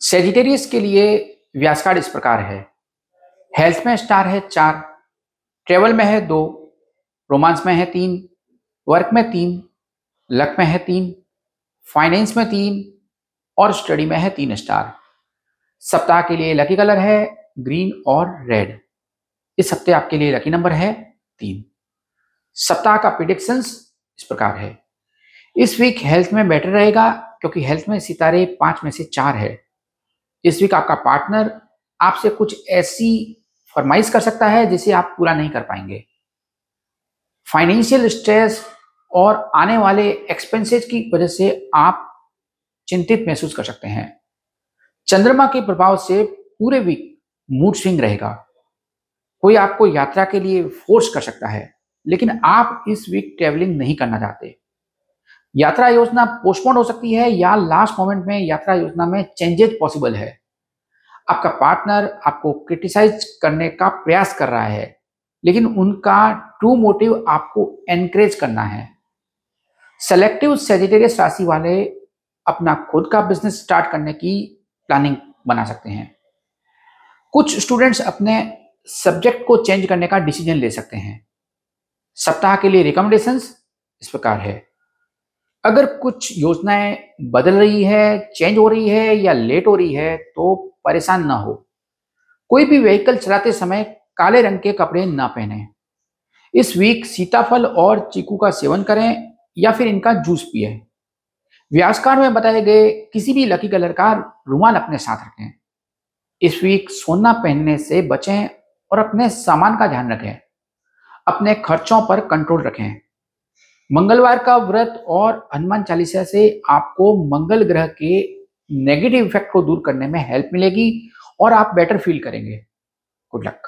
Sagittarius के लिए व्यास card इस प्रकार है। हेल्थ में स्टार है चार ट्रेवल में है दो रोमांस में है तीन वर्क में तीन लक में है तीन फाइनेंस में तीन और स्टडी में है तीन स्टार सप्ताह के लिए लकी कलर है ग्रीन और रेड इस हफ़्ते आपके लिए लकी नंबर है तीन। सप्ताह का प्रिडिक्शंस इस प्रकार है। इस वीक हेल्थ में बेटर रहेगा क्योंकि हेल्थ में सितारे पाँच में से चार है। इस वीक आपका पार्टनर आपसे कुछ ऐसी फरमाइश कर सकता है जिसे आप पूरा नहीं कर पाएँगे। फाइनेंशियल स्ट्रेस और आने वाले एक्सपेंसेस की वजह से आप चिंतित महसूस कर सकते हैं। चंद्रमा के प्रभाव से पूरे वीक मूड स्विंग रहेगा। कोई आपको यात्रा के लिए फोर्स कर सकता है, लेकिन आप इस वीक ट्रेवलिंग नहीं करना चाहते। यात्रा योजना पोस्टपोन हो सकती है या लास्ट मोमेंट में यात्रा योजना में चेंजेस पॉसिबल है। आपका पार्टनर आपको क्रिटिसाइज करने का प्रयास कर रहा है, लेकिन उनका ट्रू मोटिव आपको एनकरेज करना है। सेलेक्टिव सेजिटेरियस राशि वाले अपना खुद का बिज़नेस स्टार्ट करने की प्लानिंग बना सकते हैं। कुछ स्टूडेंट्स अपने सब्जेक्ट को चेंज करने का डिसीज़न ले सकते हैं। सप्ताह के लिए रिकमेंडेशंस इस प्रकार है। अगर कुछ योजनाएँ बदल रही है चेंज हो रही है या लेट हो रही है तो परेशान ना हो। कोई भी व्हीकल चलाते समय काले रंग के कपड़े ना पहने। इस वीक सीताफल और चीकू का सेवन करें या फिर इनका जूस पिए। व्यासकार में बताए गए किसी भी लकी कलर का रुमाल अपने साथ रखें। इस वीक सोना पहनने से बचें और अपने सामान का ध्यान रखें। अपने खर्चों पर कंट्रोल रखें। मंगलवार का व्रत और हनुमान चालीसा से आपको मंगल ग्रह के नेगेटिव इफ़ेक्ट को दूर करने में हेल्प मिलेगी और आप बेटर फील करेंगे. Good luck